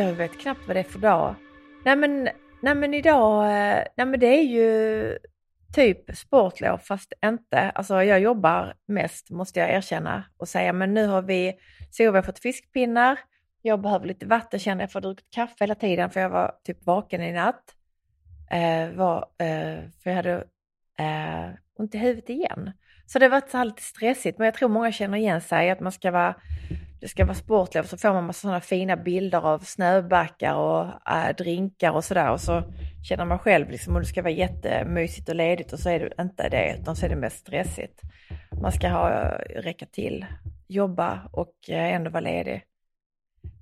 Jag vet knappt vad det är för dag. Nej men, nej men idag, eh, nej men det är ju typ sportlov fast inte. Alltså jag jobbar mest måste jag erkänna och säga men nu har vi, så vi har fått fiskpinnar. Jag behöver lite vatten känner jag för jag har druckit kaffe hela tiden för jag var typ vaken i natt. Eh, var, eh, för jag hade eh, ont i huvudet igen. Så det har varit så lite stressigt men jag tror många känner igen sig att man ska vara det ska vara sportlov så får man massa sådana fina bilder av snöbackar och äh, drinkar och sådär och så känner man själv liksom och det ska vara jättemysigt och ledigt och så är det inte det utan så är det mest stressigt. Man ska ha, äh, räcka till, jobba och äh, ändå vara ledig.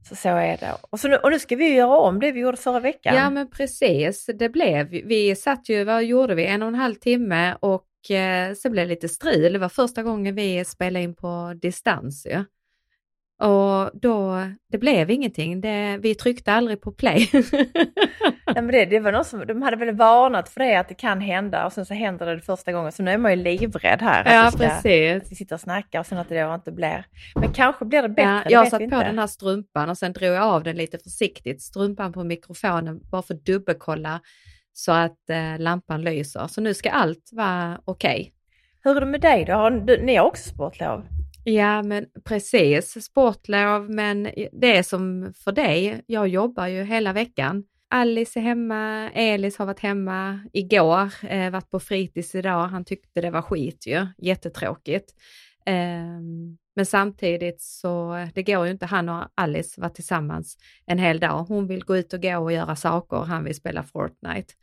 Så så är det. Och, så nu, och nu ska vi göra om det vi gjorde förra veckan. Ja men precis, det blev, vi satt ju, vad gjorde vi, en och en halv timme och eh, så blev det lite strul. Det var första gången vi spelade in på distans ju. Ja. Och då, det blev ingenting. Det, vi tryckte aldrig på play. ja, men det, det var något som, de hade väl varnat för det att det kan hända och sen så händer det, det första gången. Så nu är man ju livrädd här. Ja, ska, precis. Att vi sitter och snackar och sen att det då inte blir. Men kanske blir det bättre. Ja, jag satt på inte. den här strumpan och sen drog jag av den lite försiktigt, strumpan på mikrofonen, bara för att dubbelkolla så att eh, lampan lyser. Så nu ska allt vara okej. Okay. Hur är det med dig då? Har, du, ni har också sportlov? Ja, men precis. Sportlov, men det är som för dig. Jag jobbar ju hela veckan. Alice är hemma, Elis har varit hemma igår, eh, varit på fritids idag. Han tyckte det var skit ju, jättetråkigt. Eh, men samtidigt så, det går ju inte han och Alice var tillsammans en hel dag. Hon vill gå ut och gå och göra saker, han vill spela Fortnite.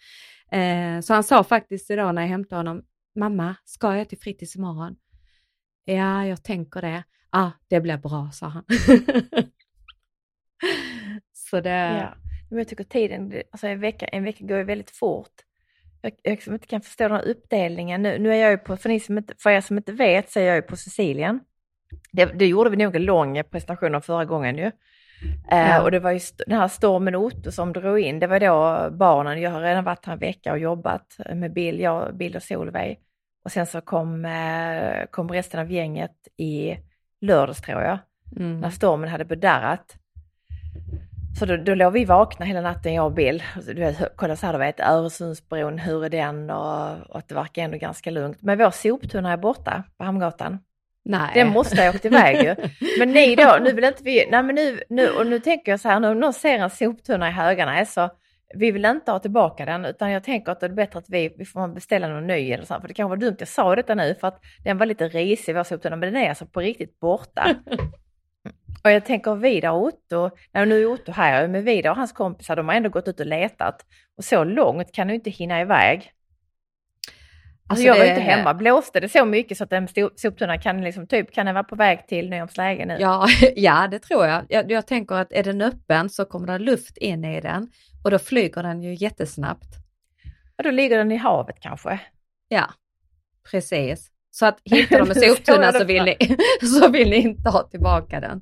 Eh, så han sa faktiskt idag när jag hämtade honom, mamma, ska jag till fritids imorgon? Ja, jag tänker det. Ah, det blir bra, sa han. så det... Ja. Men jag tycker tiden, alltså en vecka, en vecka går ju väldigt fort. Jag, jag liksom inte kan förstå den här uppdelningen. Nu, nu är jag ju på, för, ni som inte, för er som inte vet, så är jag ju på Sicilien. Det, det gjorde vi nog en lång presentation om förra gången ju. Eh, ja. Uh, och det var ju den här stormen Otto som drog in, det var då barnen, jag har redan varit här en vecka och jobbat med Bill, jag, Bill och Solveig. Och sen så kom, eh, kom resten av gänget i lördags tror jag, mm. när stormen hade bedarrat. Så då, då låg vi vakna hela natten, jag och Bill. Du vet, kolla så här, du vet, Öresundsbron, hur är den? Och, och att det verkar ändå ganska lugnt. Men vår soptunna är borta på Hamngatan. Nej. Den måste ha åkt iväg ju. Men nej då, nu vill inte vi, nej men nu, nu, och nu tänker jag så här, nu någon ser en soptunna i högarna, så vi vill inte ha tillbaka den utan jag tänker att det är bättre att vi, vi får beställa någon ny eller så. För det kanske var dumt jag sa detta nu för att den var lite risig vår soptunna men den är alltså på riktigt borta. och jag tänker Vidar och Otto, nej nu är Otto här, men Vidar och hans kompisar de har ändå gått ut och letat. Och så långt kan du inte hinna iväg. Alltså, jag var inte hemma. Blåste det så mycket så att den soptunnan kan liksom typ, kan den vara på väg till Nyholms läge nu? Ja, ja, det tror jag. jag. Jag tänker att är den öppen så kommer det luft in i den och då flyger den ju jättesnabbt. Och då ligger den i havet kanske? Ja, precis. Så att hittar de en soptunna så vill, ni, så vill ni inte ha tillbaka den.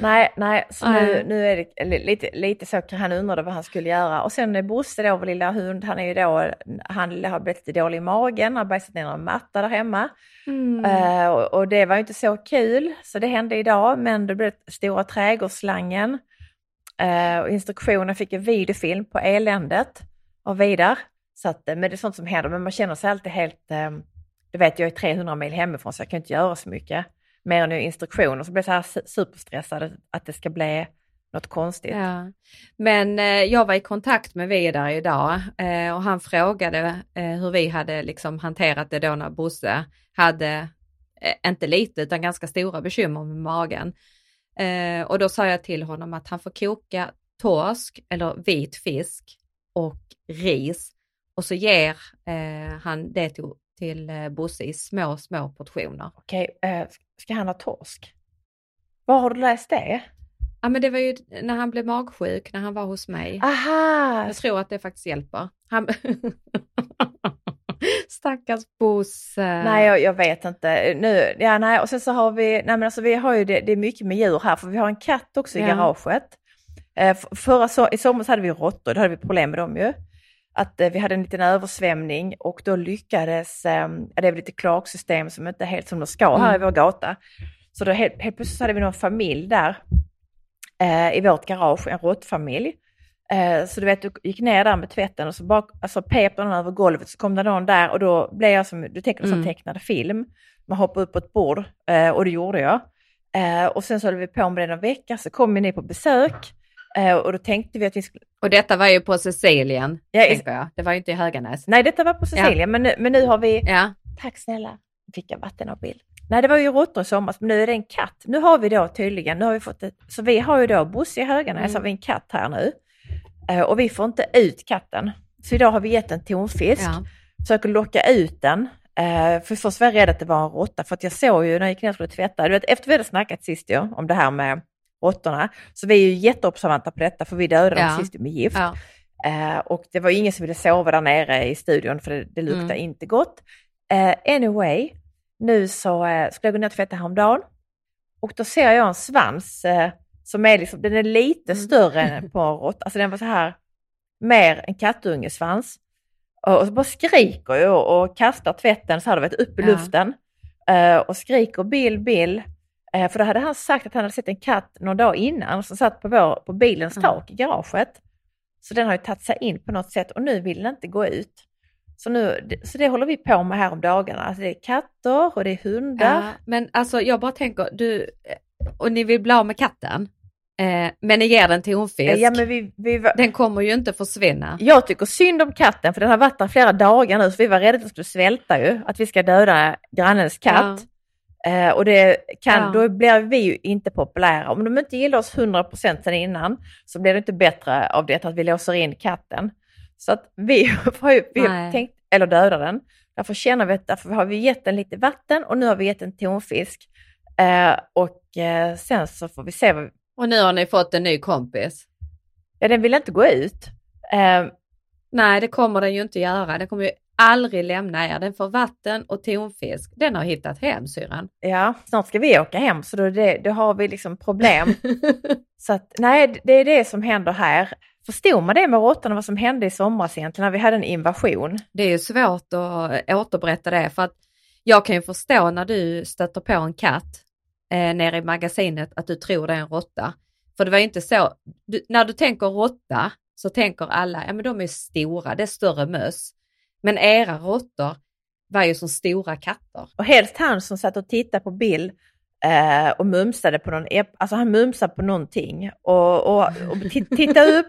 Nej, nej, så nu, nu är det lite, lite så, han undrade vad han skulle göra. Och sen Bosse då, vår lilla hund, han är ju då, han har blivit lite dålig i magen, har bajsat ner en matta där hemma. Mm. Uh, och, och, det var ju inte så kul, så det hände idag, men det blev stora trädgårdsslangen. Uh, och instruktionen fick en videofilm på eländet av Vidar. Så att, men det är sånt som händer, men man känner sig alltid helt, um, du vet jag är 300 mil hemifrån så jag kan inte göra så mycket mer än instruktioner. Så blir jag så här superstressad att det ska bli något konstigt. Ja. Men eh, jag var i kontakt med Vidar idag eh, och han frågade eh, hur vi hade liksom hanterat det då när Bosse hade, eh, inte lite utan ganska stora bekymmer med magen. Eh, och då sa jag till honom att han får koka torsk eller vit fisk och ris och så ger eh, han det till, till Bosse i små, små portioner. Okej, Ska han ha torsk? Var har du läst det? Ja men det var ju när han blev magsjuk när han var hos mig. Aha! Jag tror att det faktiskt hjälper. Han... Stackars Bosse. Nej jag, jag, vet inte. Nu, ja, nej. Och sen så har vi, nej men alltså vi har ju det, det är mycket med djur här för vi har en katt också i ja. garaget. Eh, förra so i somras hade vi råttor, då hade vi problem med dem ju att eh, vi hade en liten översvämning och då lyckades, eh, det är lite kloaksystem som inte är helt som de ska här mm. i vår gata. Så då helt, helt plötsligt hade vi någon familj där eh, i vårt garage, en råttfamilj. Eh, så du vet, du gick ner där med tvätten och så bak, alltså pep den över golvet så kom det någon där och då blev jag som, du tänker som mm. tecknade film. Man hoppade upp på ett bord eh, och det gjorde jag. Eh, och sen så höll vi på med det en vecka, så kom ni på besök och då tänkte vi att vi skulle... Och detta var ju på Sicilien, ja, tänker jag. Det var ju inte i Höganäs. Nej, detta var på Sicilien, ja. men, nu, men nu har vi... Ja. Tack snälla. Fick jag vatten och bild. Nej, det var ju råttor i somras, men nu är det en katt. Nu har vi då tydligen, nu har vi fått ett, så vi har ju då Bosse i Höganäs, mm. har vi en katt här nu. Eh, och vi får inte ut katten. Så idag har vi gett en tonfisk, ja. försöker locka ut den. Uh, för först var jag rädd att det var en råtta, för att jag såg ju när jag gick ner och skulle tvätta, du vet, efter vi hade snackat sist ju, om det här med råttorna. Så vi är ju jätteobservanta på detta för vi dödade ja. dem sist med gift. Ja. Uh, och det var ingen som ville sova där nere i studion för det, det luktade mm. inte gott. Uh, anyway, nu så uh, skulle jag gå ner och tvätta häromdagen och då ser jag en svans som är liksom, den är lite mm. större än på en råtta. Alltså den var så här, mer en kattungesvans. Och, så bara skriker jag och, kastar tvätten så här, vet, upp i ja. luften. och skriker Bill, Bill. Eh, för då hade han sagt att han hade sett en katt någon dag innan som satt på, vår, på bilens mm. tak i garaget. Så den har ju tagit sig in på något sätt och nu vill den inte gå ut. Så, nu, så det håller vi på med här om dagarna. Alltså det är katter och det är hundar. Ja, men alltså jag bara tänker, du, och ni vill bli av med katten? Eh, men ni ger den till tonfisk. Ja, vi, vi var... Den kommer ju inte försvinna. Jag tycker synd om katten för den har varit där flera dagar nu så vi var rädda att den skulle svälta ju. Att vi ska döda grannens katt. Ja. Eh, och det kan, ja. då blir vi ju inte populära. Om de inte gillar oss 100% sen innan så blir det inte bättre av det att vi låser in katten. Så att vi har ju vi har tänkt, eller döda den. Därför känner vi att därför har vi gett den lite vatten och nu har vi gett en tonfisk. Eh, och eh, sen så får vi se. Vad... Och nu har ni fått en ny kompis? Ja, den vill inte gå ut. Eh, Nej, det kommer den ju inte göra. Den kommer ju aldrig lämna er. Den får vatten och tonfisk. Den har hittat hem syrran. Ja, snart ska vi åka hem så då, det, då har vi liksom problem. så att nej, det är det som händer här. Förstod man det med råttorna, vad som hände i somras egentligen när vi hade en invasion? Det är ju svårt att återberätta det för att jag kan ju förstå när du stöter på en katt eh, nere i magasinet att du tror det är en råtta. För det var inte så, du, när du tänker råtta så tänker alla, ja men de är stora, det är större möss. Men era råttor var ju som stora katter. Och helst han som satt och tittade på Bill eh, och mumsade på någon, alltså han mumsade på någonting och, och, och titta upp,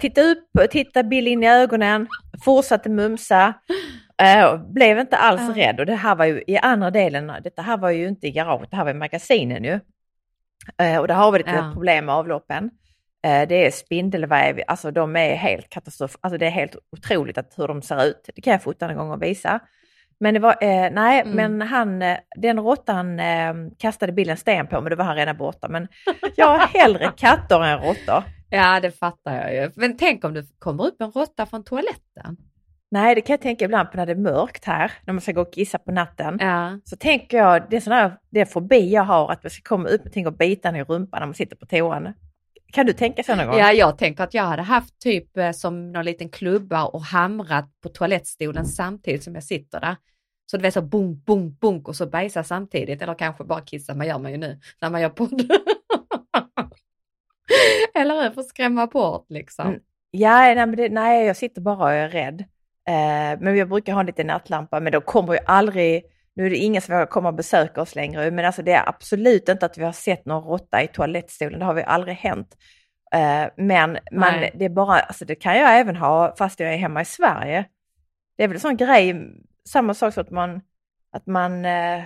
titta upp, titta Bill in i ögonen, fortsatte mumsa. Eh, blev inte alls ja. rädd och det här var ju i andra delen, detta här var ju inte i garaget, det här var i magasinen ju. Eh, och där har vi lite ja. problem med avloppen. Eh, det är spindelväv, alltså de är helt katastrof, alltså det är helt otroligt att hur de ser ut. Det kan jag fota en gång och visa. Men det var, eh, nej, Mm. men han, eh, den råttan eh, kastade bilen sten på, men då var han redan borta. Men jag har hellre katter än råttor. Ja, det fattar jag ju. Men tänk om det kommer upp en råtta från toaletten. Nej, det kan jag tänka ibland på när det är mörkt här, när man ska gå och kissa på natten. Ja. Så tänker jag, det är sån här, det är fobi jag har, att det ska komma upp någonting och bita en i rumpan när man sitter på toan. Kan du tänka så någon gång? ja, jag tänker att jag hade haft typ eh, som någon liten klubba och hamrat på toalettstolen samtidigt som jag sitter där. Så det var så bunk, bunk, bunk och så bajsa samtidigt. Eller kanske bara kissa, man gör man ju nu när man gör podd. Eller hur? För att skrämma bort liksom. Mm. Ja, nej, det, nej, jag sitter bara och är rädd. Eh, men jag brukar ha en liten nattlampa, men då kommer ju aldrig, nu är det ingen som vågar komma och besöka oss längre, men alltså det är absolut inte att vi har sett någon råtta i toalettstolen, det har vi aldrig hänt. Eh, men man, Nej. det är bara, alltså det kan jag även ha fast jag är hemma i Sverige. Det är väl en sån grej, samma sak som att man, att man eh,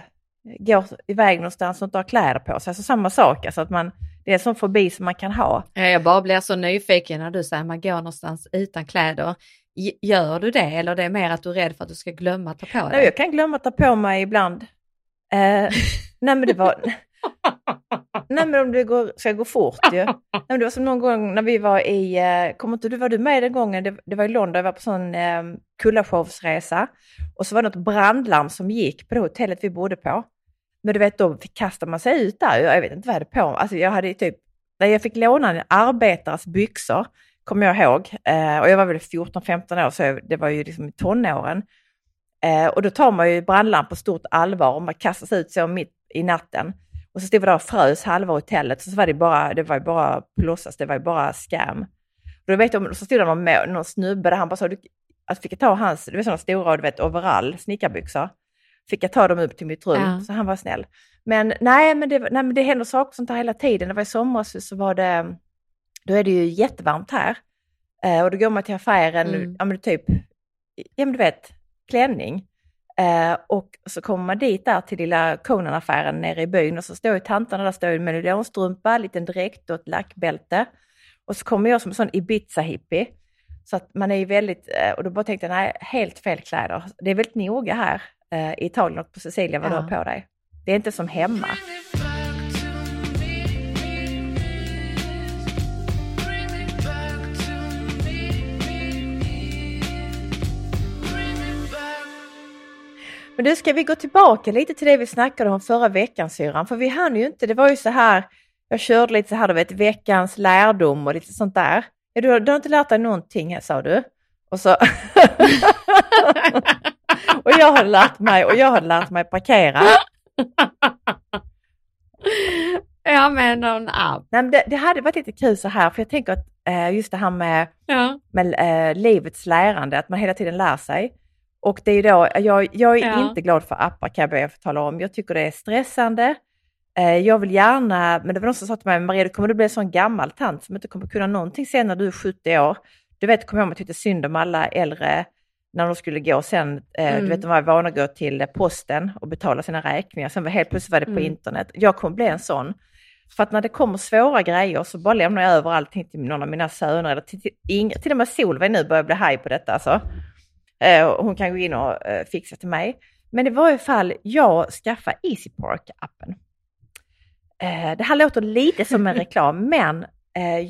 går iväg någonstans och inte har kläder på sig, alltså samma sak, alltså att man, det är en sån fobi som man kan ha. Ja, Jag bara blir så nyfiken när du säger att man går någonstans utan kläder. Gör du det eller det är mer att du är rädd för att du ska glömma att ta på Nej, dig? jag kan glömma att ta på mig ibland. Eh, nej men det var... nej men om det går, ska gå fort ju. Nej, men det var som någon gång när vi var i, eh, kommer inte du, var du med den gången? Det, det var i London, jag var på sån eh, Kullashowsresa. Och så var det något brandlarm som gick på det hotellet vi bodde på. Men du vet, då kastar man sig ut där. Jag vet inte vad jag hade på mig. Alltså jag hade typ, när jag fick låna en arbetares byxor, kommer jag ihåg. Eh, och jag var väl 14-15 år, så jag, det var ju liksom i tonåren. Eh, och då tar man ju brandlarm på stort allvar och man kastar sig ut så mitt i natten. Och så stod vi där och frös halva hotellet, så var det bara, det var ju bara på låtsas, det var ju bara scam. Och då vet jag, så stod det någon, med, någon snubbe där han bara sa, du, att fick jag ta hans, du vet sådana stora, du vet overall, snickarbyxor. Fick jag ta dem upp till mitt rum, Ja. så han var snäll. Men nej, men det, nej, men det händer saker sånt här hela tiden. Det var i somras så var det, då är det ju jättevarmt här. Eh, och då går man till affären, Mm. ja men typ, ja men du vet, klänning. Eh, och så kommer man dit där till lilla Conan-affären nere i byn och så står ju tanterna där, står ju med nylonstrumpa, liten dräkt och ett lackbälte. Och så kommer jag som en sån Ibiza-hippie. Så att man är ju väldigt, eh, och då bara tänkte jag, nej, helt fel kläder. Det är väldigt noga här eh, i Italien och på Sicilien vad Ja. du har på dig. Det är inte som hemma. Men du, ska vi gå tillbaka lite till det vi snackade om förra veckan syrran? För vi hann ju inte, det var ju så här, jag körde lite så här, du vet, veckans lärdom och lite sånt där. Du, du har inte lärt dig någonting här, sa du. Och så... och jag hade lärt mig, och jag hade lärt mig parkera. Ja, med någon app. Nej, men det, det hade varit lite kul så här, för jag tänker att eh, just det här med Ja. med eh, livets lärande, att man hela tiden lär sig. Och det är då, jag, jag är Ja. inte glad för appar kan jag att få tala om. Jag tycker det är stressande. Eh, jag vill gärna, men det var någon som sa till mig, Maria du kommer du bli en sån gammal tant som inte kommer kunna någonting sen när du är 70 år. Du vet, kommer jag ihåg att jag tyckte synd om alla äldre när de skulle gå sen, eh, Mm. du vet de var vana att gå till posten och betala sina räkningar. Sen var helt plötsligt var det på Mm. internet. Jag kommer bli en sån. För att när det kommer svåra grejer så bara lämnar jag över allting till någon av mina söner. Eller till, till, ing- till och med Solveig nu börjar bli haj på detta. Alltså. Eh, hon kan gå in och eh, fixa till mig. Men i varje fall, jag skaffade EasyPark-appen. Eh, det här låter lite som en reklam, men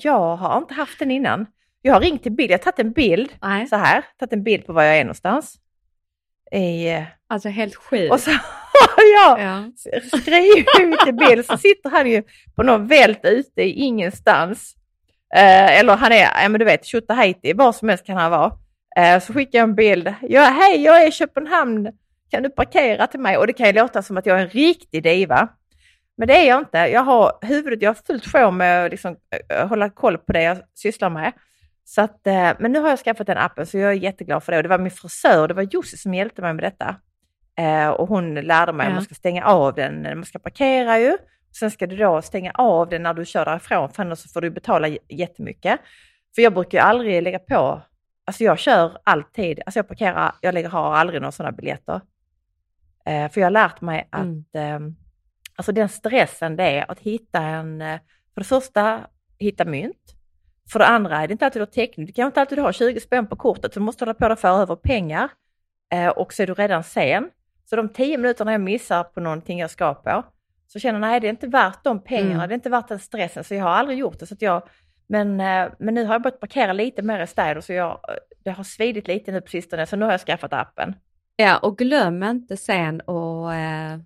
jag har inte haft den innan. Jag har ringt till bil, jag har tagit en bild Nej, så här, tagit en bild på var jag är någonstans. I, alltså helt sjukt. och så har jag ja. skrivit i bild så sitter han ju på någon vält ute i ingenstans. Eller han är, ja men du vet, Tjotahejti, var som helst kan han vara. Eh, så skickar jag en bild. Ja, hej, jag är i Köpenhamn. Kan du parkera till mig? Och det kan ju låta som att jag är en riktig diva. Men det är jag inte. Jag har huvudet, jag har fullt sjå med att liksom, eh, hålla koll på det jag sysslar med. Så att, eh, men nu har jag skaffat den appen så jag är jätteglad för det. Och det var min frisör, det var Jussi som hjälpte mig med detta. Eh, och hon lärde mig att Ja. man man ska stänga av den när man ska parkera ju. Sen ska du då stänga av den när du kör därifrån för annars så får du betala jättemycket. För jag brukar ju aldrig lägga på, alltså jag kör alltid, alltså jag parkerar, jag lägger, har aldrig några sådana biljetter. Eh, för jag har lärt mig att, Mm. eh, alltså den stressen det är att hitta en, eh, för det första hitta mynt. För det andra är det inte alltid du har täckning. Du kan inte alltid ha 20 spänn på kortet, så du måste hålla på att föra över pengar. Eh, och så är du redan sen. Så de 10 minuterna jag missar på någonting jag ska på, så känner jag nej det är inte värt de pengarna, Mm. det är inte värt den stressen. Så jag har aldrig gjort det. Så jag, men, eh, men nu har jag börjat parkera lite mer i städer, så jag, eh, det har svidit lite nu på sistone, så nu har jag skaffat appen. Ja, och glöm inte sen att eh,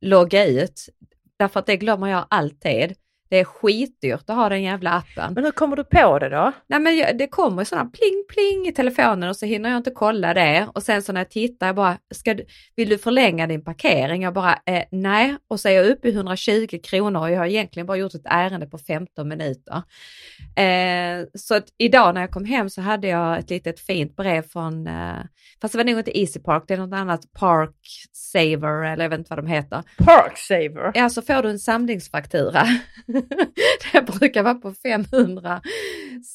logga ut. Därför att det glömmer jag alltid. Det är skitdyrt att ha den jävla appen. Men hur kommer du på det då? Nej men jag, det kommer sådana pling pling i telefonen och så hinner jag inte kolla det och sen så när jag tittar jag bara, ska du, vill du förlänga din parkering? Jag bara, eh, nej och så är jag uppe i 120 kronor och jag har egentligen bara gjort ett ärende på 15 minuter. Eh, så att idag när jag kom hem så hade jag ett litet fint brev från, eh, fast det var nog inte Easy Park, det är något annat Park Saver eller jag vet inte vad de heter. Parksaver. Ja, så får du en samlingsfaktura. det brukar vara på 500.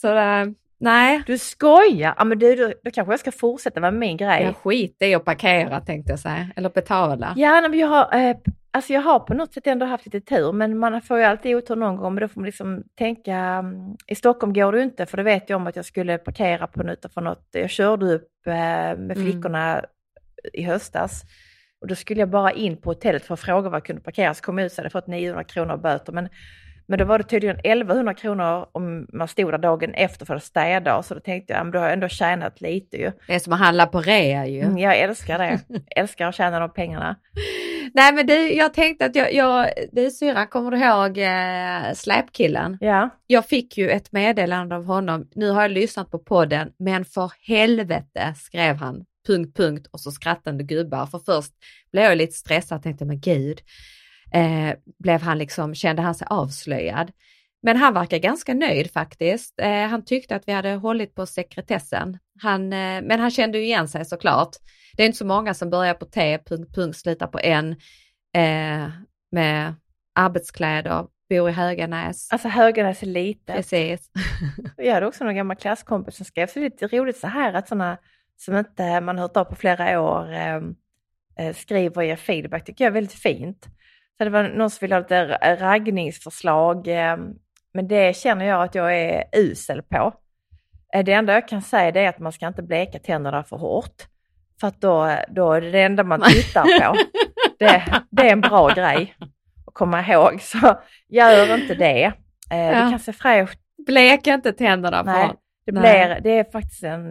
Så äh, nej, Du skojar? Ja men du, då, då kanske jag ska fortsätta med min grej. jag skiter i att parkera tänkte jag säga, eller betala. Ja, men jag har, eh, alltså jag har på något sätt ändå haft lite tur, men man får ju alltid otur någon gång, men då får man liksom tänka, mm, i Stockholm går det ju inte, för det vet jag om att jag skulle parkera på något, för något, jag körde upp eh, med Mm. flickorna i höstas, och då skulle jag bara in på hotellet för att fråga var jag kunde parkera, så kom jag ut så hade jag fått 900 kronor böter, men men då var det tydligen 1100 kronor om man stod där dagen efter för att städa, så då tänkte jag, ja, men då har jag ändå tjänat lite ju. Det är som att handla på rea ju. Mm, Jag älskar det. älskar att tjäna de pengarna. Nej men du, jag tänkte att jag, jag du syrran, kommer du ihåg eh, släpkillen? Ja. Jag fick ju ett meddelande av honom, nu har jag lyssnat på podden, men för helvete skrev han, punkt, punkt och så skrattande gubbar. För först blev jag lite stressad, tänkte men gud, eh, blev han liksom, kände han sig avslöjad? Men han verkar ganska nöjd faktiskt. Eh, han tyckte att vi hade hållit på sekretessen. Han, eh, men han kände ju igen sig såklart. Det är inte så många som börjar på T, punkt, punkt, slutar på N, eh, med arbetskläder, bor i Höganäs. Alltså Höganäs är litet. Precis. Jag hade också någon gammal klasskompis som skrev, så det är lite roligt så här att sådana som inte man hört av på flera år eh, eh, skriver och ger feedback, tycker jag är väldigt fint. Så det var någon som ville ha lite ra- raggningsförslag, eh, men det känner jag att jag är usel på. Eh, Det enda jag kan säga det är att man ska inte bleka tänderna för hårt. För att då, då är det det enda man tittar på. Det, det är en bra grej att komma ihåg. Så gör inte det. Eh, Ja. Det kan se fräscht Bleka inte tänderna Nej, på. det, Nej. blir, det är faktiskt en...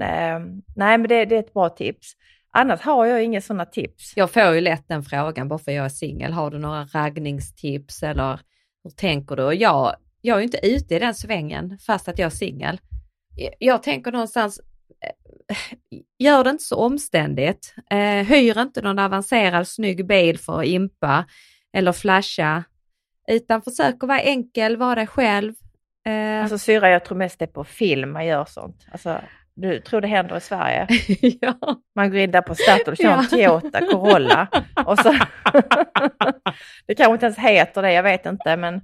Nej, men det, det är ett bra tips. Annars har jag inga sådana tips. Jag får ju lätt den frågan bara för jag är singel. Har du några raggningstips eller hur tänker du? Och jag, jag är inte ute i den svängen fast att jag är singel. Jag, jag tänker någonstans, eh, gör det inte så omständigt. Eh, hyr inte någon avancerad snygg bil för att impa eller flasha. Utan försök att vara enkel, vara dig själv. Eh, Alltså syra, jag tror mest det är på film man gör sånt. Alltså, du tror det händer i Sverige? ja. Man går in där på Statoil och kör en. Toyota Corolla. Och så... det kanske inte ens heter det, jag vet inte. Men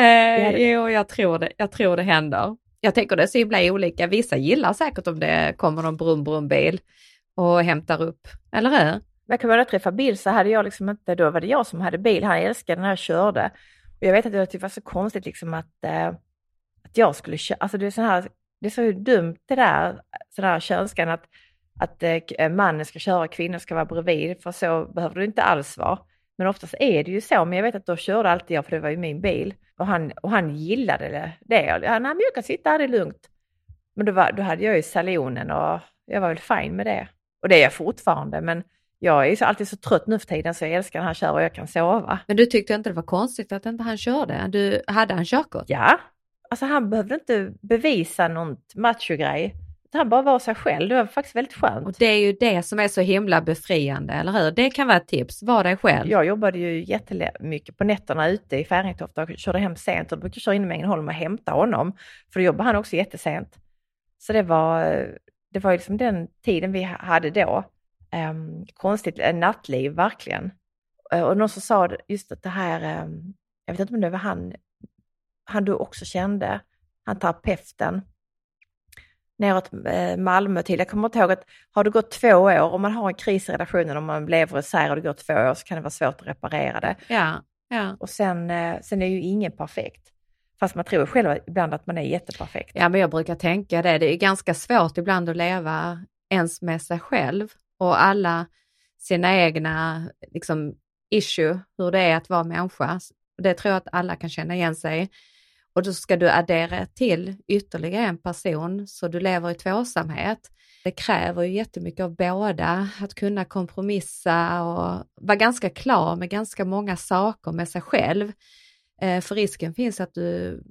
Eh, jo, jag tror, det, jag tror det händer. Jag tänker det är så himla olika. Vissa gillar säkert om det kommer någon brum brum bil och hämtar upp, eller hur? Men kan man träffa bil så hade jag liksom inte, då var det jag som hade bil. Han älskade när jag körde. Och jag vet att det tyckte det var så konstigt liksom att, eh, att jag skulle köra. Alltså det är så här, det är så dumt det där, sån här könskan att, att eh, mannen ska köra och kvinnor ska vara bredvid. För så behöver det inte alls vara. Men oftast är det ju så. Men jag vet att då körde alltid jag, för det var ju min bil. Och han, och han gillade det. det. Ja, nej, men jag kan sitta här, det är lugnt. Men då, var, då hade jag ju salonen och jag var väl fin med det. Och det är jag fortfarande. Men jag är ju så, alltid så trött nu för tiden så jag älskar när han kör och jag kan sova. Men du tyckte inte det var konstigt att inte han körde? Du, hade han körkort? Ja, alltså han behövde inte bevisa något machogrej. Han bara var sig själv. Det var faktiskt väldigt skönt. Och det är ju det som är så himla befriande, eller hur? Det kan vara ett tips, var dig själv. Jag jobbade ju jättemycket på nätterna ute i Färingtofta och körde hem sent och brukade köra in i Ängelholm och hämta honom. För då jobbade han också jättesent. Så det var, det var liksom den tiden vi hade då. Um, konstigt eh, nattliv, verkligen. Eh, och någon som sa just att det här, um, jag vet inte om det var han, han du också kände, han terapeuten, neråt eh, Malmö till. Jag kommer inte ihåg att har det gått två år, om man har en kris i relationen, om man lever isär och det går två år så kan det vara svårt att reparera det. Ja, ja. Och sen, eh, sen är ju ingen perfekt. Fast man tror själv ibland att man är jätteperfekt. Ja, men jag brukar tänka det. Det är ganska svårt ibland att leva ens med sig själv och alla sina egna liksom, issue, hur det är att vara människa. Det tror jag att alla kan känna igen sig. Och då ska du addera till ytterligare en person så du lever i tvåsamhet. Det kräver ju jättemycket av båda, att kunna kompromissa och vara ganska klar med ganska många saker med sig själv. Eh, för risken finns att du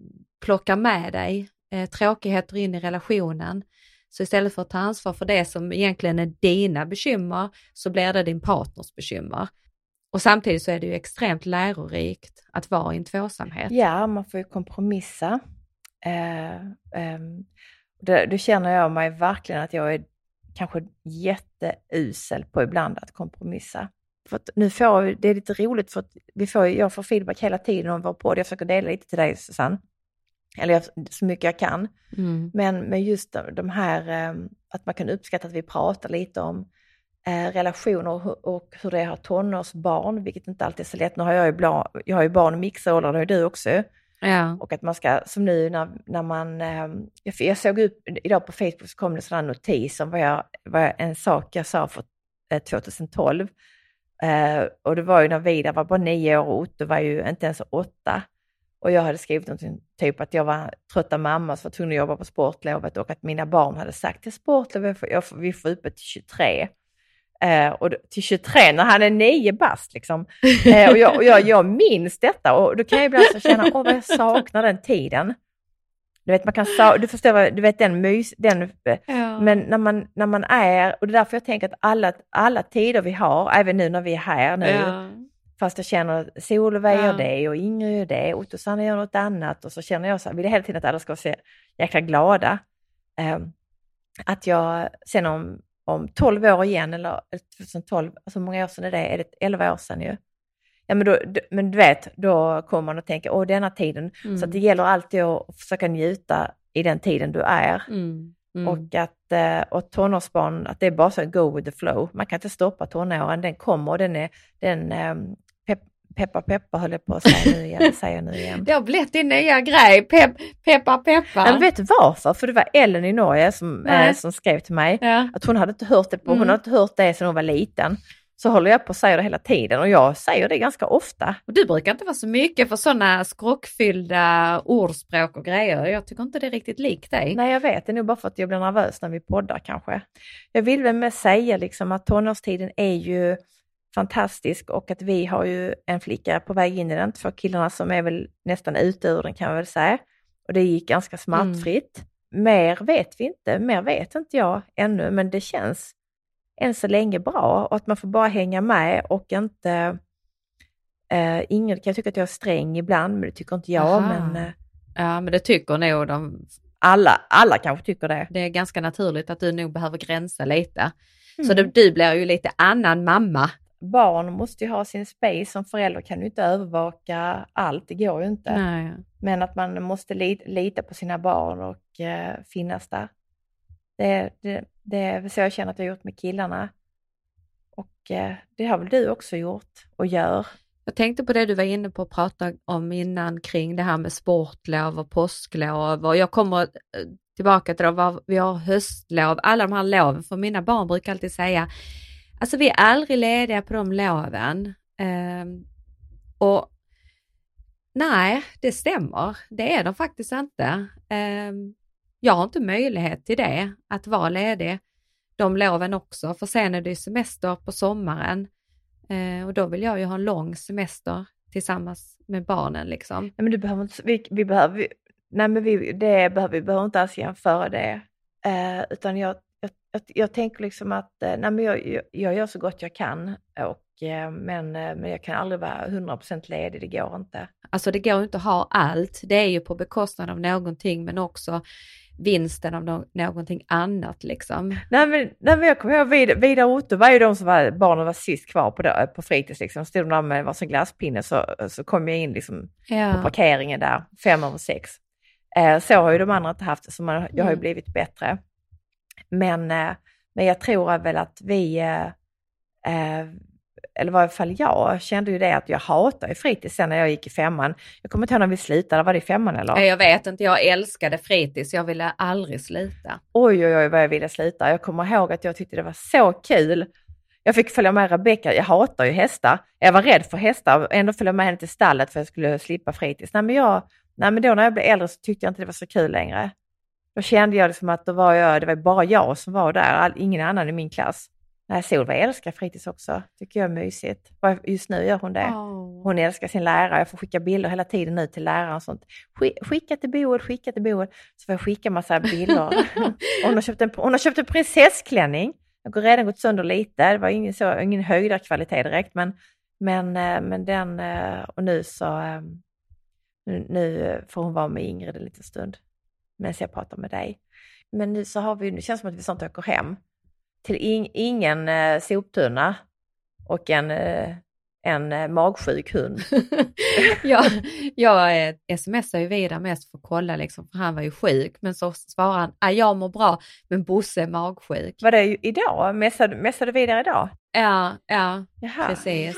plockar med dig eh, tråkigheter in i relationen. Så istället för att ta ansvar för det som egentligen är dina bekymmer så blir det din partners bekymmer. Och samtidigt så är det ju extremt lärorikt att vara i en tvåsamhet. Ja, man får ju kompromissa. Eh, eh, det, det känner jag mig verkligen att jag är kanske jätteusel på ibland att kompromissa. För nu får vi, det är lite roligt för att vi får, jag får feedback hela tiden om vår podd. Jag försöker dela lite till dig Susanne. Eller jag, så mycket jag kan. Mm. Men med just de, de här, eh, att man kan uppskatta att vi pratar lite om eh, relationer och, hur det är att ha tonårsbarn, vilket inte alltid är så lätt. Nu har jag ju, bla, jag har ju barn i mixåldern, det har ju du också. Ja. Och att man ska, som nu när, när man, eh, jag, såg upp idag på Facebook så kom det sådana notis om vad jag, vad en sak jag sa för eh, 2012. Eh, och det var ju när Vidar var bara nio år och Otto var ju inte ens åtta. Och jag hade skrivit någonting, typ att jag var trött av mamma som var tvungen att jobba på sportlovet och att mina barn hade sagt till sportlovet, jag får, vi får uppe till 23. Eh, och till 23 när han är nio bast liksom. Eh, och jag, och jag, jag minns detta och då kan jag ibland så känna, åh vad jag saknar den tiden. Du vet, man kan, du förstår, vad- du vet den mys, den, eh, Ja. men när man, när man är, och det är därför jag tänker att alla, alla tider vi har, även nu när vi är här nu, Ja. fast jag känner att Solveig Ja. gör det och Ingrid gör det, och Sanna gör något annat och så känner jag så här, vill jag hela tiden att alla ska så jäkla glada. Eh, att jag sen om, om 12 år igen, eller 2012, alltså hur många år sedan är det? Är det 11 år sedan ju? Ja men, då, men du vet, då kommer man att tänka, åh denna tiden. Så att det gäller alltid att försöka njuta i den tiden du är. Mm. Mm. Och att eh, och tonårsbarn, att det är bara så go with the flow. Man kan inte stoppa tonåren, den kommer och den är, den, eh, pepp, peppa peppa höll jag på att säga nu igen, säger jag nu igen. Det har blivit din nya grej, Pep, peppa peppa. Men vet du varför? För det var Ellen i Norge som, eh, som skrev till mig Ja. att hon hade inte hört det på, hon Mm. hade inte hört det sedan hon var liten. Så håller jag på att säga det hela tiden och jag säger det ganska ofta. Och du brukar inte vara så mycket för sådana skrockfyllda ordspråk och grejer. Jag tycker inte det är riktigt likt dig. Nej jag vet, det är nog bara för att jag blir nervös när vi poddar kanske. Jag vill väl med säga liksom att tonårstiden är ju fantastisk och att vi har ju en flicka på väg in i den, två killarna som är väl nästan ute ur den kan jag väl säga. Och det gick ganska smärtfritt. Mer vet vi inte, mer vet inte jag ännu, men det känns än så länge bra och att man får bara hänga med och inte... Eh, ingen kan tycka att jag är sträng ibland, men det tycker inte jag. Aha. Men eh, Ja, men det tycker nog de. alla, alla kanske tycker det. Det är ganska naturligt att du nog behöver gränsa lite. Så Mm. det, du blir ju lite annan mamma. Barn måste ju ha sin space. Som förälder kan du inte övervaka allt, det går ju inte. Nej. Men att man måste li- lita på sina barn och eh, finnas där. Det, det, det är så jag känner att jag har gjort med killarna. Och eh, det har väl du också gjort och gör. Jag tänkte på det du var inne på att prata om innan kring det här med sportlov och påsklov och jag kommer eh, tillbaka till det, vi har höstlov, alla de här loven, för mina barn brukar alltid säga, alltså vi är aldrig lediga på de loven. Ehm, och nej, det stämmer, det är de faktiskt inte. Ehm, jag har inte möjlighet till det, att vara ledig de loven också, för sen är det ju semester på sommaren. Eh, och då vill jag ju ha en lång semester tillsammans med barnen liksom. Nej, men du behöver inte, vi, vi behöver, nej men vi, det behöver, vi behöver inte alls jämföra det. Eh, utan jag, jag, jag, tänker liksom att eh, nej men jag, jag, jag gör så gott jag kan. Och, eh, men, eh, men jag kan aldrig vara 100% ledig, det går inte. Alltså det går inte att ha allt. Det är ju på bekostnad av någonting men också vinsten av no- någonting annat liksom. Nej men, nej, men jag kommer ihåg Vidar och Otto var ju de som var, barnen var sist kvar på, det, på fritids. Liksom. Stod de där med varsin glasspinne så, så kom jag in liksom på Ja. parkeringen där, fem över sex. Eh, så har ju de andra inte haft det, så man, jag har ju Mm. blivit bättre. Men, eh, men jag tror väl att vi, eh, eh, eller i varje fall jag, kände ju det att jag hatar ju fritids sen när jag gick i femman. Jag kommer inte ihåg när vi slutade, var det i femman eller? Jag vet inte, jag älskade fritids, jag ville aldrig sluta. Oj, oj, oj vad jag ville sluta. Jag kommer ihåg att jag tyckte det var så kul. Jag fick följa med Rebecka, jag hatar ju hästar. Jag var rädd för hästar, ändå följde jag med henne till stallet för att jag skulle slippa fritids. Nej men, jag, nej, men då när jag blev äldre så tyckte jag inte det var så kul längre. Då kände jag liksom att då var jag, det var bara jag som var där, all, ingen annan i min klass. Nej, Solveig älskar fritids också. Tycker jag är mysigt. Just nu gör hon det. Oh. Hon älskar sin lärare. Jag får skicka bilder hela tiden nu till läraren och sånt. Skicka till boet, skicka till boet. Så får jag skicka massa bilder. hon, har köpt en, hon har köpt en prinsessklänning. Jag har redan gått sönder lite. Det var ingen, så, ingen höjdarkvalitet direkt, men, men, eh, men den... Eh, och nu så... Eh, nu får hon vara med Ingrid en liten stund medan jag pratar med dig. Men nu så har vi, det känns som att vi snart åker hem till in, ingen eh, soptunna och en, eh, en eh, magsjuk hund. ja, jag eh, smsar ju vidare mest för att kolla, liksom, för han var ju sjuk, men så svarar han, ah, jag mår bra, men Bosse är magsjuk. Var det idag? Messade, messade du vidare idag? Ja, ja, Jaha. precis.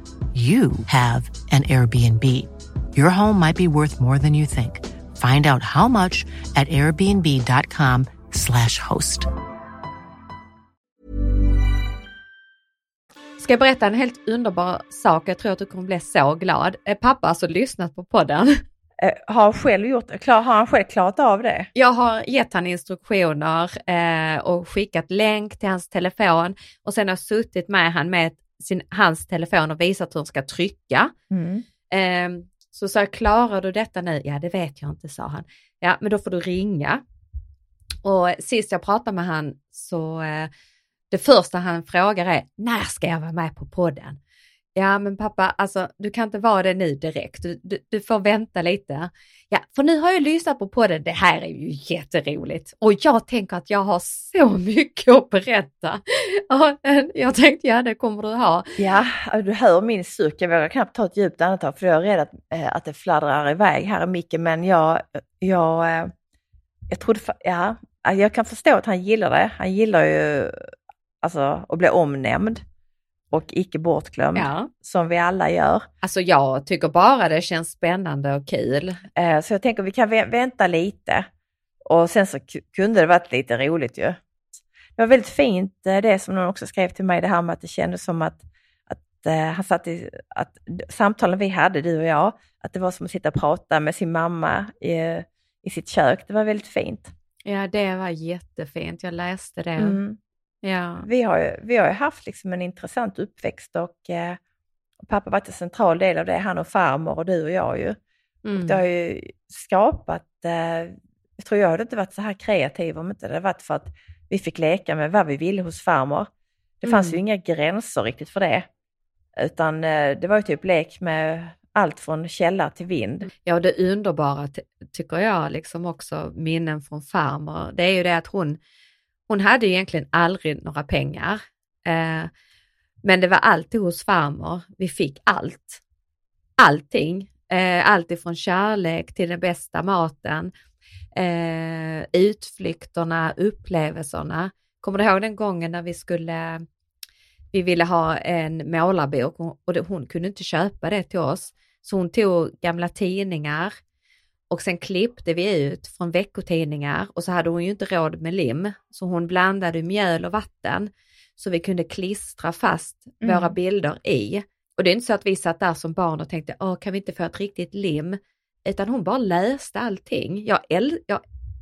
you have an Airbnb. Your home might be worth more than you think. Find out how much at airbnb.com slash host. Ska jag berätta en helt underbar sak? Jag tror att du kommer bli så glad. Pappa har alltså lyssnat på podden. Eh, har, han själv gjort, klar, har han själv klarat av det? Jag har gett han instruktioner eh, och skickat länk till hans telefon och sen har jag suttit med han med ett sin, hans telefon och visat hur hon ska trycka. Mm. Eh, så sa jag, klarar du detta nu? Ja, det vet jag inte, sa han. Ja, men då får du ringa. Och sist jag pratade med han så eh, det första han frågar är, när ska jag vara med på podden? Ja, men pappa, alltså du kan inte vara det nu direkt. Du, du, du, får vänta lite. Ja, för nu har jag lyssnat på podden. Det här är ju jätteroligt och jag tänker att jag har så mycket att berätta. jag tänkte, ja, det kommer du ha. Ja, du hör min suck. Jag vågar knappt ta ett djupt andetag för jag är rädd att, eh, att det fladdrar iväg här i micken. Men jag, jag, eh, jag trodde, ja, jag kan förstå att han gillar det. Han gillar ju alltså, att bli omnämnd och icke bortglömd, ja. som vi alla gör. Alltså jag tycker bara det känns spännande och kul. Eh, så jag tänker vi kan vänta lite. Och sen så kunde det varit lite roligt ju. Det var väldigt fint eh, det som någon också skrev till mig, det här med att det kändes som att, att eh, han satt i, att samtalen vi hade, du och jag, att det var som att sitta och prata med sin mamma i, i sitt kök. Det var väldigt fint. Ja, det var jättefint. Jag läste det. Mm. Ja. Vi, har ju, vi har ju haft liksom en intressant uppväxt och eh, pappa har varit en central del av det, han och farmor och du och jag ju. Mm. Och det har ju skapat, eh, jag tror jag hade inte varit så här kreativ om inte det hade varit för att vi fick leka med vad vi ville hos farmor. Det fanns mm. ju inga gränser riktigt för det. Utan eh, det var ju typ lek med allt från källa till vind. Ja, det underbara ty tycker jag liksom också minnen från farmor, det är ju det att hon, hon hade egentligen aldrig några pengar. Eh, men det var alltid hos farmor vi fick allt. Allting. Eh, allt ifrån kärlek till den bästa maten, eh, utflykterna, upplevelserna. Kommer du ihåg den gången när vi skulle, vi ville ha en målarbok och hon kunde inte köpa det till oss. Så hon tog gamla tidningar och sen klippte vi ut från veckotidningar och så hade hon ju inte råd med lim. Så hon blandade mjöl och vatten så vi kunde klistra fast mm. våra bilder i. Och det är inte så att vi satt där som barn och tänkte, Åh, kan vi inte få ett riktigt lim? Utan hon bara läste allting. Jag, äl jag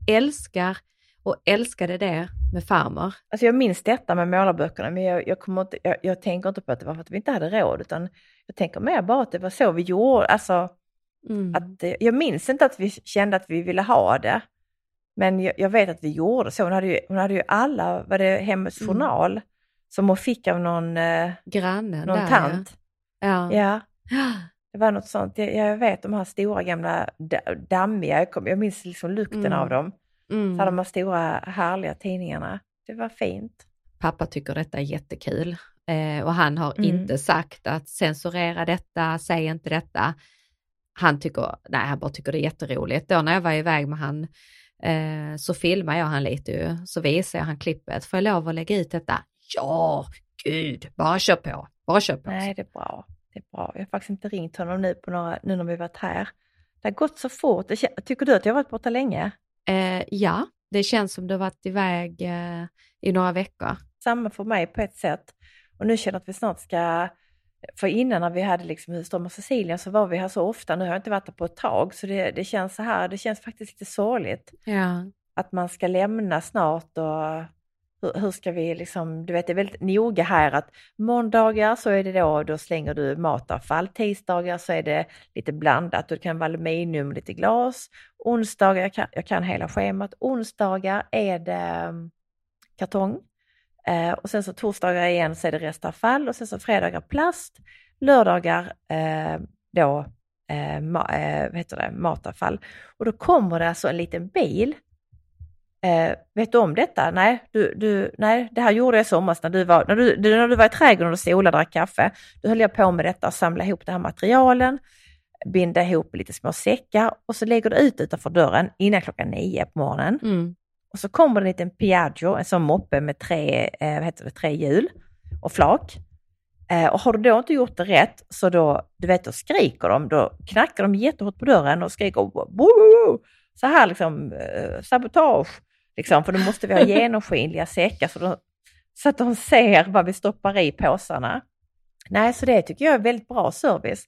älskar och älskade det med farmor. Alltså jag minns detta med målarböckerna, men jag, jag, kommer inte, jag, jag, tänker inte på att det var för att vi inte hade råd, utan jag tänker mer bara att det var så vi gjorde. Alltså, mm. att, jag minns inte att vi kände att vi ville ha det, men jag, jag vet att vi gjorde så. Hon hade ju, hon hade ju alla, var det Hemmets mm. Journal, som hon fick av någon, eh, Grannen någon där, tant. Ja. ja. Det var något sånt. Jag, jag vet de här stora gamla dammiga, jag, kom, jag minns liksom lukten mm. av dem. Mm. Så de här stora härliga tidningarna. Det var fint. Pappa tycker detta är jättekul eh, och han har mm. inte sagt att censurera detta, säg inte detta. Han tycker, nej han bara tycker det är jätteroligt. Då när jag var iväg med han eh, så filmade jag han lite ju, så visade jag han klippet. Får jag lov att lägga ut detta? Ja, gud, bara kör på, bara kör på. Nej, det är bra. Det är bra. Jag har faktiskt inte ringt honom nu, på några, nu när vi varit här. Det har gått så fort. Tycker du att jag har varit borta länge? Eh, ja, det känns som du har varit iväg eh, i några veckor. Samma för mig på ett sätt. Och nu känner jag att vi snart ska... För innan när vi hade liksom Husström och Cecilia så var vi här så ofta. Nu har jag inte varit där på ett tag så det, det känns så här, det känns faktiskt lite sorgligt. Ja. Att man ska lämna snart och hur, hur, ska vi liksom, du vet det är väldigt noga här att måndagar så är det då, då slänger du matavfall, tisdagar så är det lite blandat, det kan vara aluminium, lite glas, onsdagar, jag kan, jag kan hela schemat, onsdagar är det mm, kartong eh, och sen så torsdagar igen så är det restavfall och sen så fredagar plast, lördagar eh, då eh, ma, eh, vad heter det, matavfall. Och då kommer det alltså en liten bil Eh, vet du om detta? Nej, du, du, nej, det här gjorde jag i somras när du var, när du, när du var i trädgården och solade och drack kaffe. Då höll jag på med detta och samlade ihop de här materialen, binda ihop lite små säckar och så lägger du ut utanför dörren innan klockan nio på morgonen. Mm. Och så kommer det en liten Piaggio, en sån moppe med tre, eh, vad heter det, tre hjul och flak. Eh, och har du då inte gjort det rätt så då, du vet, då skriker de, då knackar de jättehårt på dörren och skriker Boo! så här liksom, eh, sabotage. Liksom, för då måste vi ha genomskinliga säckar så, de, så att de ser vad vi stoppar i påsarna. Nej, så det tycker jag är väldigt bra service.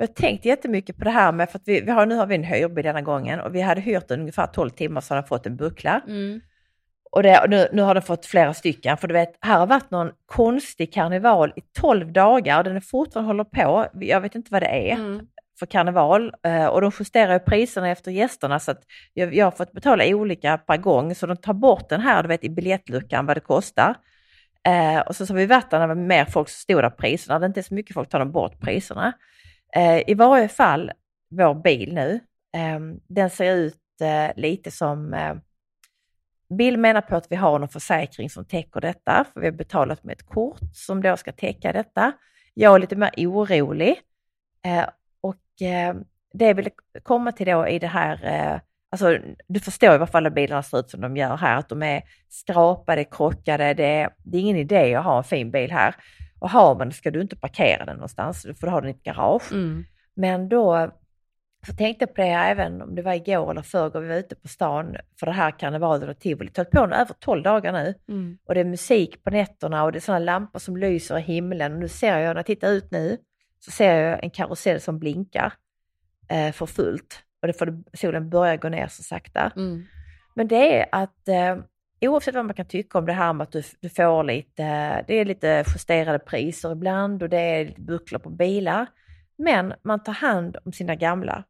Jag har tänkt jättemycket på det här med, för att vi, vi har, nu har vi en hyrbil denna gången och vi hade hyrt den ungefär 12 timmar så har den fått en buckla. Mm. Och, det, och nu, nu har den fått flera stycken, för du vet, här har varit någon konstig karneval i 12 dagar och den är fortfarande håller på. Jag vet inte vad det är. Mm för karneval eh, och de justerar priserna efter gästerna så att jag, jag har fått betala olika per gång så de tar bort den här du vet, i biljettluckan vad det kostar. Eh, och så har vi varit där när det var mer folk som stod där priserna, det är inte så mycket folk tar de bort priserna. Eh, I varje fall vår bil nu, eh, den ser ut eh, lite som eh, Bill menar på att vi har någon försäkring som täcker detta, för vi har betalat med ett kort som då ska täcka detta. Jag är lite mer orolig eh, ehm, det jag vill komma till då i det här, eh, alltså du förstår i varje fall att bilarna ser ut som de gör här, att de är skrapade, krockade. Det, det är ingen idé att ha en fin bil här. Och har man ska du inte parkera den någonstans, du får ha den i ett garage. Mm. Men då så tänkte jag på det även om det var igår eller förrgår vi var ute på stan för det här karnevalen och tivoli. Det har på nu över 12 dagar nu. Mm. Och det är musik på nätterna och det är sådana lampor som lyser i himlen. Och nu ser jag, när jag tittar ut nu, så ser jag en karusell som blinkar eh, för fullt. Och det får solen börja gå ner så sakta. Mm. Men det är att eh, oavsett vad man kan tycka om det här med att du, du får lite, det är lite justerade priser ibland och det är lite bucklor på bilar. Men man tar hand om sina gamla.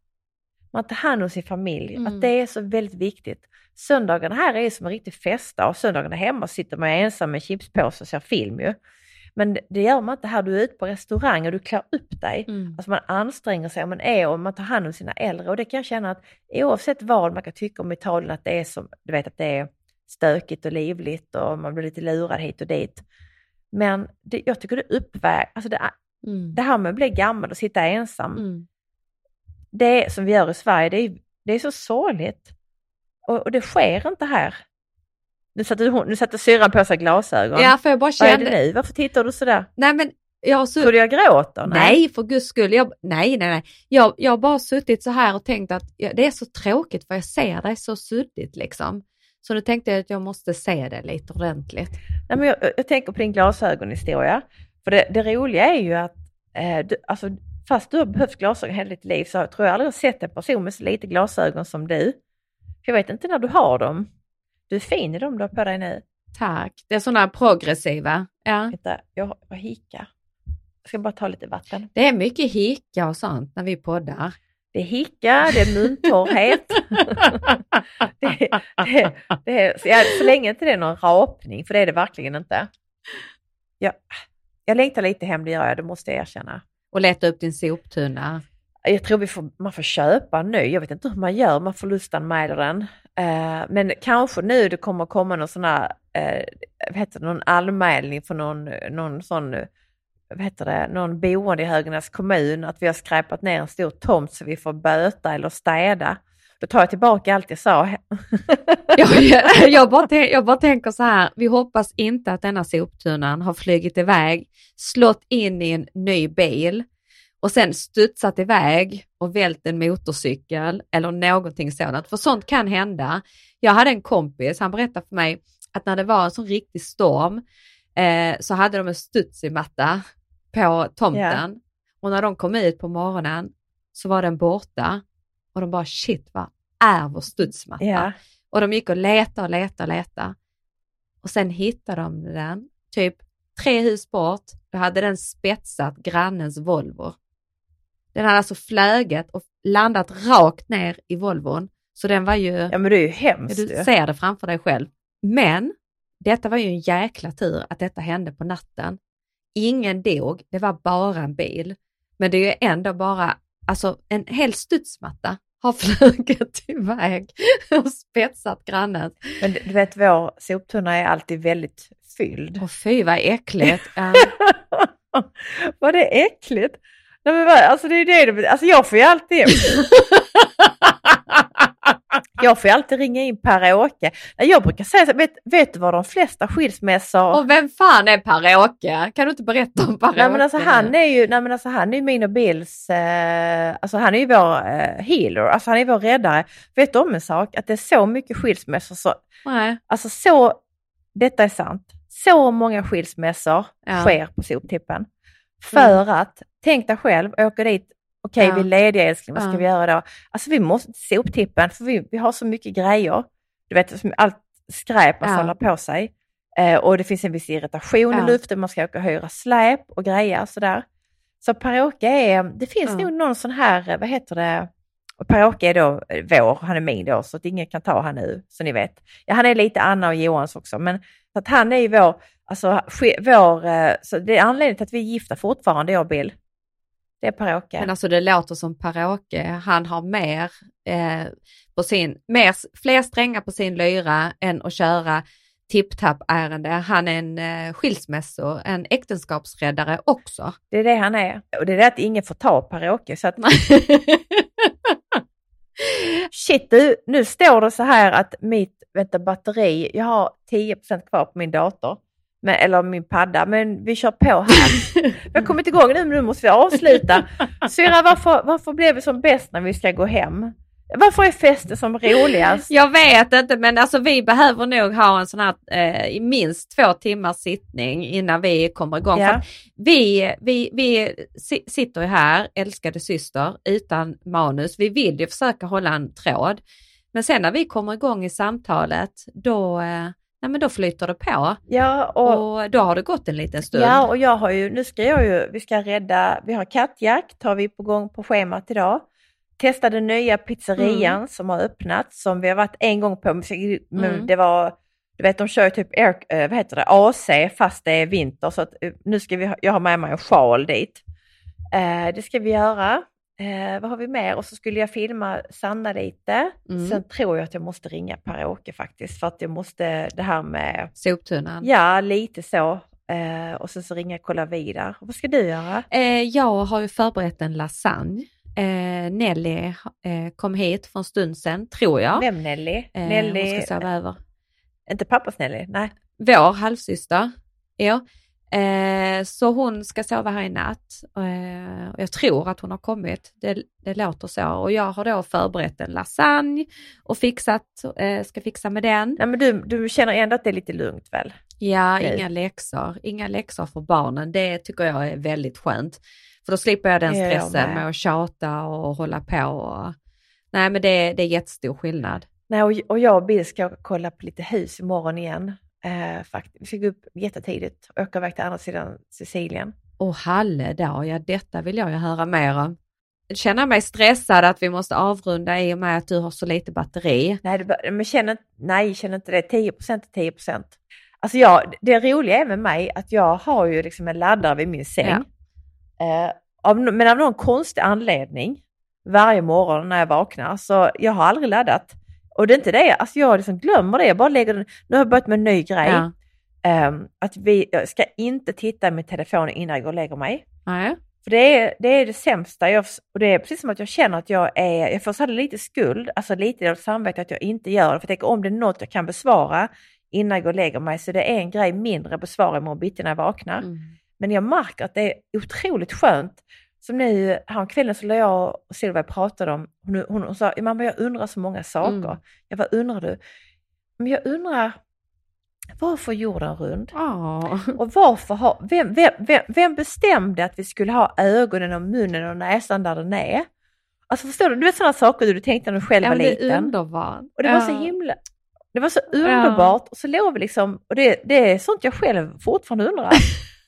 Man tar hand om sin familj. Mm. Att det är så väldigt viktigt. Söndagarna här är som en riktig festdag och söndagarna hemma sitter man ensam med chipspåse och ser film ju. Men det- gör man inte här. Du är ute på restaurang och du klär upp dig. Mm. Alltså man anstränger sig man är och man tar hand om sina äldre. Och det kan jag känna att oavsett vad man kan tycka om Italien, att det är som, du vet att det är stökigt och livligt och man blir lite lurad hit och dit. Men det, jag tycker det uppväger, alltså det, Mm. det här med att bli gammal och sitta ensam, Mm. det som vi gör i Sverige, det är, det är så sorgligt. Och, och det sker inte här. Nu satte, hon, nu satte syrran på sig glasögon. Ja, för jag bara Vad är kände... det nu? Varför tittar du sådär? Nej, men jag har Tror du jag gråter? Nej, för guds skull. Jag, nej, nej, nej. Jag, jag har bara suttit så här och tänkt att det är så tråkigt för jag ser dig så suddigt liksom. Så nu tänkte jag att jag måste se det lite ordentligt. Nej, men jag, jag tänker på din glasögonhistoria. För det, det roliga är ju att eh, du, alltså, fast du har behövt glasögon hela ditt liv så tror jag aldrig jag sett en person med så lite glasögon som du. För jag vet inte när du har dem. Du är fin i dem du har på dig nu. Tack. Det är sådana progressiva. Ja. Vänta, jag, jag hikar. Jag ska bara ta lite vatten. Det är mycket hicka och sånt när vi poddar. Det är hicka, det är muntorrhet. det, det, det så, länge inte det är någon rapning, för det är det verkligen inte. Jag, jag längtar lite hem, det gör jag, det måste jag erkänna. Och leta upp din soptunna. Jag tror vi får, man får köpa en ny, jag vet inte hur man gör, man får lustanmäla den. Eh, men kanske nu det kommer komma någon sån här, eh, heter det, någon anmälning för någon, någon sån, vad heter det, någon boende i Höganäs kommun att vi har skräpat ner en stor tomt så vi får böta eller städa. Då tar jag tillbaka allt jag sa. Jag, jag, jag, bara, jag bara tänker så här, vi hoppas inte att denna soptunnan har flugit iväg, slått in i en ny bil och sen studsat iväg och vält en motorcykel eller någonting sådant. För sånt kan hända. Jag hade en kompis, han berättade för mig att när det var en sån riktig storm eh, så hade de en studsimatta på tomten och när de kom ut på morgonen så var den borta och de bara shit vad är vår studsmatta? Ja. Och de gick och letade och letade och letade. Och sen hittade de den, typ tre hus bort, då hade den spetsat grannens Volvo. Den hade alltså flöget och landat rakt ner i Volvon. Så den var ju, ja men det är ju hemskt du ser det framför dig själv. Men detta var ju en jäkla tur att detta hände på natten. Ingen dog, det var bara en bil. Men det är ju ändå bara, alltså en hel studsmatta har flugit iväg och spetsat grannen. Men du vet vår soptunna är alltid väldigt fylld. Och fy vad äckligt. Ja. Var det äckligt? Nej, men alltså det är det alltså jag får ju alltid... jag får ju alltid ringa in Per-Åke. Jag brukar säga så, vet, vet du vad de flesta skilsmässor... Och vem fan är Per-Åke? Kan du inte berätta om Per-Åke? Nej men alltså han är ju, nej men alltså han är ju min och Bills, eh, alltså han är ju vår eh, healer, alltså han är vår räddare. Vet du om en sak? Att det är så mycket skilsmässor, så, Nej. alltså så, detta är sant, så många skilsmässor Ja. sker på soptippen. För att, tänk dig själv, åka dit, okej Ja. vi är lediga älskling, vad ska Ja. vi göra då? Alltså vi måste soptippen för vi, vi har så mycket grejer. Du vet, allt skräp man Ja. samlar på sig. Eh, och det finns en viss irritation Ja. i luften, man ska åka och hyra släp och grejer sådär. Så Per-Åke är, det finns Ja. nog någon sån här, eh, vad heter det, och Per-Åke är då eh, vår, han är min då, så att ingen kan ta han nu, så ni vet. Ja, han är lite Anna och Johans också, men att han är ju vår, alltså vår, eh, så det är anledningen till att vi är gifta fortfarande, jag och Bill. Det är Per-Åke. Men alltså det låter som Per-Åke, han har mer eh, på sin, mer, fler strängar på sin lyra än att köra tipptapp-ärende. Han är en eh, skilsmässo, en äktenskapsräddare också. Det är det han är. Och det är det att ingen får ta Per-Åke. Så att, shit du, nu står det så här att mitt vänta, batteri, jag har 10% kvar på min dator. Men, eller min padda, men vi kör på här. Vi har kommit igång nu, men nu måste vi avsluta. Syrra, varför, varför blev vi som bäst när vi ska gå hem? Varför är festen som roligast? Jag vet inte men alltså vi behöver nog ha en sån här eh, minst två timmars sittning innan vi kommer igång. Ja. Vi, vi, vi si- sitter ju här, älskade syster, utan manus. Vi vill ju försöka hålla en tråd. Men sen när vi kommer igång i samtalet då, eh, nej, men då flyter det på Ja, och, och då har det gått en liten stund. ja, och jag har ju, nu ska jag ju, vi ska rädda, vi har kattjakt, har vi på gång på schemat idag. Testa den nya pizzerian som har öppnat, som vi har varit en gång på, men Mm. det var, du vet de kör ju typ air, eh, vad heter det, AC fast det är vinter så att eh, nu ska vi, jag har med mig en sjal dit. Eh, det ska vi göra. Eh, vad har vi mer? Och så skulle jag filma Sanna lite. Mm. Sen tror jag att jag måste ringa Per-Åke faktiskt för att jag måste det här med, Soptunnan. ja lite så. Eh, och sen så ringa och kolla vidare. Vad ska du göra? Eh, jag har ju förberett en lasagne. Eh, Nelly eh, kom hit för en stund sedan, tror jag. Vem Nelly? Eh, Nelly, Hon ska sova över. inte pappas Nelly? Nej. Vår halvsyster, ja. Eh, så hon ska sova här i natt. Eh, och jag tror att hon har kommit, det, det låter så. Och jag har då förberett en lasagne och fixat, eh, ska fixa med den. Nej men du, du känner ändå att det är lite lugnt väl? Ja, Nej. inga läxor. Inga läxor för barnen. Det tycker jag är väldigt skönt. För då slipper jag den gör jag stressen med. med att tjata och hålla på. Och... Nej, men det, det är jättestor skillnad. Nej, och, och jag och Bill ska kolla på lite hus imorgon igen. Eh, faktiskt. Vi gå upp jättetidigt och åka iväg till andra sidan Sicilien. Och halledag, ja detta vill jag ju höra mer om. Känner mig stressad att vi måste avrunda i och med att du har så lite batteri. Nej, det, men känner, nej, känner inte det. 10 procent är 10 procent. Alltså jag, det roliga är med mig att jag har ju liksom en laddare vid min säng. Eh, av, men av någon konstig anledning varje morgon när jag vaknar så jag har aldrig laddat. Och det är inte det, alltså jag liksom glömmer det. Jag bara lägger den. Nu har jag börjat med en ny grej. Ja. Ehm, att vi, jag ska inte titta i min telefon innan jag går och lägger mig. Nej. För det är, det är det sämsta. Jag, och det är precis som att jag känner att jag är, jag får så lite skuld, alltså lite dåligt samvete att jag inte gör det. För jag tänker om det är något jag kan besvara innan jag går och lägger mig så det är en grej mindre att besvara imorgon bitti när jag vaknar. Mm. Men jag märker att det är otroligt skönt. Som nu, häromkvällen så lade jag och Silvia pratade om, hon, hon, hon sa, mamma jag undrar så många saker. Mm. Jag vad undrar du? Men jag undrar, varför jorden rund? Ja. Och varför har, vem, vem, vem, vem bestämde att vi skulle ha ögonen och munnen och näsan där den är? Alltså förstår du, du vet sådana saker du tänkte när du själv Ja, var men det är liten. underbart. Och det var så Ja. himla, det var så underbart. Och så låg vi liksom, och det, det är sånt jag själv fortfarande undrar.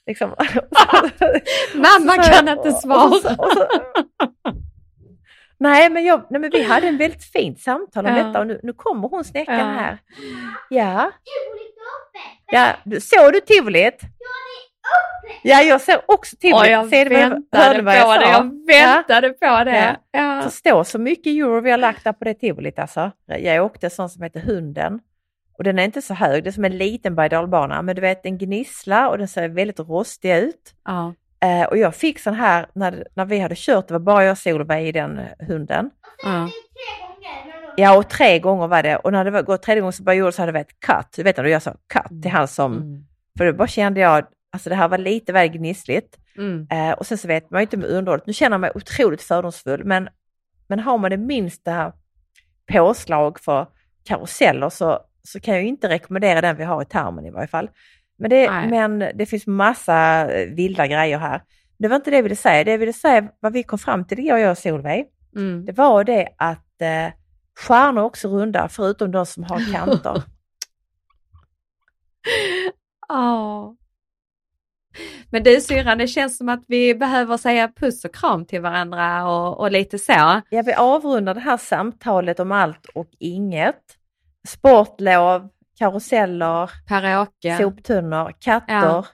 liksom. Mamma kan inte svara. Nej men, jag, nej men vi hade en väldigt fint samtal om Ja. detta och nu, nu kommer hon snäckan Ja. här. Ja. Ja, du, såg du tivolit? Ja, jag ser också tivolit. Jag Ser du vad- väntade på vad jag det. sa? Jag väntade på det. Ja. Ja. Förstå så mycket euro vi har lagt där på det tivolit alltså. Jag åkte sån som heter Hunden. Och den är inte så hög, det är som en liten berg men du vet den gnisslar och den ser väldigt rostig ut. Ja. Eh, och jag fick sån här när, när vi hade kört, det var bara jag och Solveig i den hunden. Ja. Ja, och tre gånger var det. Och när det var gått tredje gången så bara gjorde så hade det varit cut. Du vet när du gör så, cut till han som... Mm. För då bara kände jag, alltså det här var lite väl gnissligt. Mm. Eh, och sen så vet man ju inte med underhållet. Nu känner jag mig otroligt fördomsfull, men, men har man det minsta påslag för karuseller så, så kan jag inte rekommendera den vi har i tarmen i varje fall. Men det, Nej. men det finns massa eh, vilda grejer här. Det var inte det jag ville säga. Det jag ville säga, vad vi kom fram till igår, jag och Solveig, Mm. det var det att eh, stjärnor är också runda, förutom de som har kanter. Ja. Men du syrran, det känns som att vi behöver säga puss och kram till varandra och, och lite så. Jag vill avrunda det här samtalet om allt och inget. Sportlov, karuseller, Per-Åke. soptunnor, katter, Ja.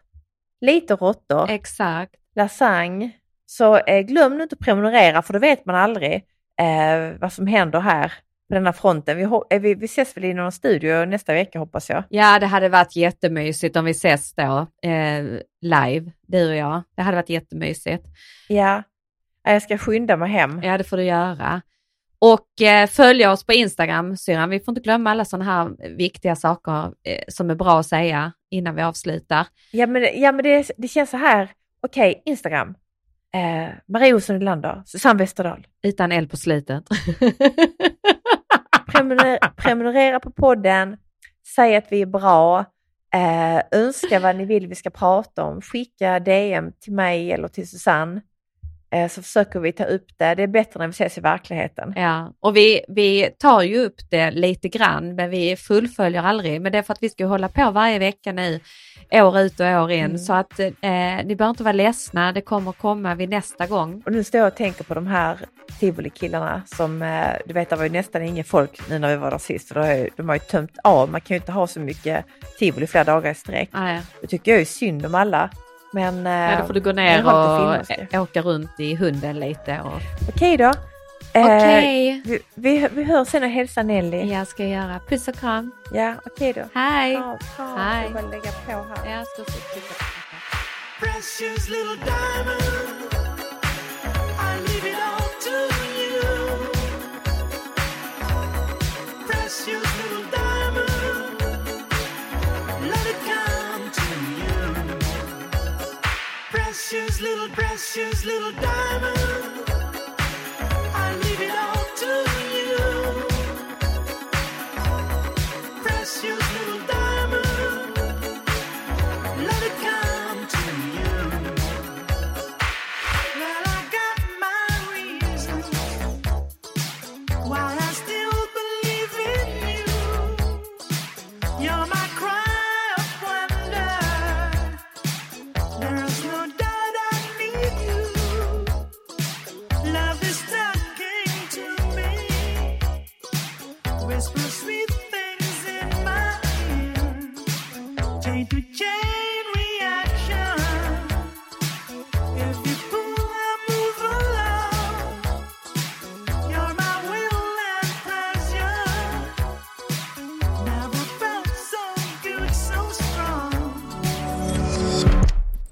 lite råttor, Exakt. lasagne. Så eh, glöm nu inte att prenumerera för då vet man aldrig eh, vad som händer här på denna fronten. Vi, eh, vi, vi ses väl i någon studio nästa vecka hoppas jag. Ja, det hade varit jättemysigt om vi ses då eh, live, du och jag. Det hade varit jättemysigt. Ja, jag ska skynda mig hem. Ja, det får du göra. Och eh, följa oss på Instagram, syrran. Vi får inte glömma alla sådana här viktiga saker eh, som är bra att säga innan vi avslutar. Ja men, ja, men det, det känns så här, okej, Instagram. Eh, Marie Olsson Nylander, Susanne Westerdahl. Utan eld på slutet. Prenumer- prenumerera på podden, säg att vi är bra, eh, önska vad ni vill vi ska prata om, skicka DM till mig eller till Susanne. Eh, så försöker vi ta upp det. Det är bättre när vi ses i verkligheten. Ja, och vi, vi tar ju upp det lite grann, men vi fullföljer aldrig. Men det är för att vi ska hålla på varje vecka nu, år ut och år in. Mm. Så att eh, ni behöver inte vara ledsna, det kommer komma vid nästa gång. Och nu står jag och tänker på de här tivolikillarna som, eh, du vet det var ju nästan ingen folk nu när vi var där sist. För då har ju- de har ju tömt av, man kan ju inte ha så mycket tivoli flera dagar i sträck. Nej, Det tycker jag är synd om alla. Men ja, eh, då får du gå ner och det. åka runt i hunden lite. Och... okej då. Eh, Okej, vi, vi, vi hörs sen och hälsa Nelly. jag ska göra puss och kram. Ja, okej då. Hej! Ja, Hej. Jag bara lägga på här. Jag ska också trycka på. Precious little diamond,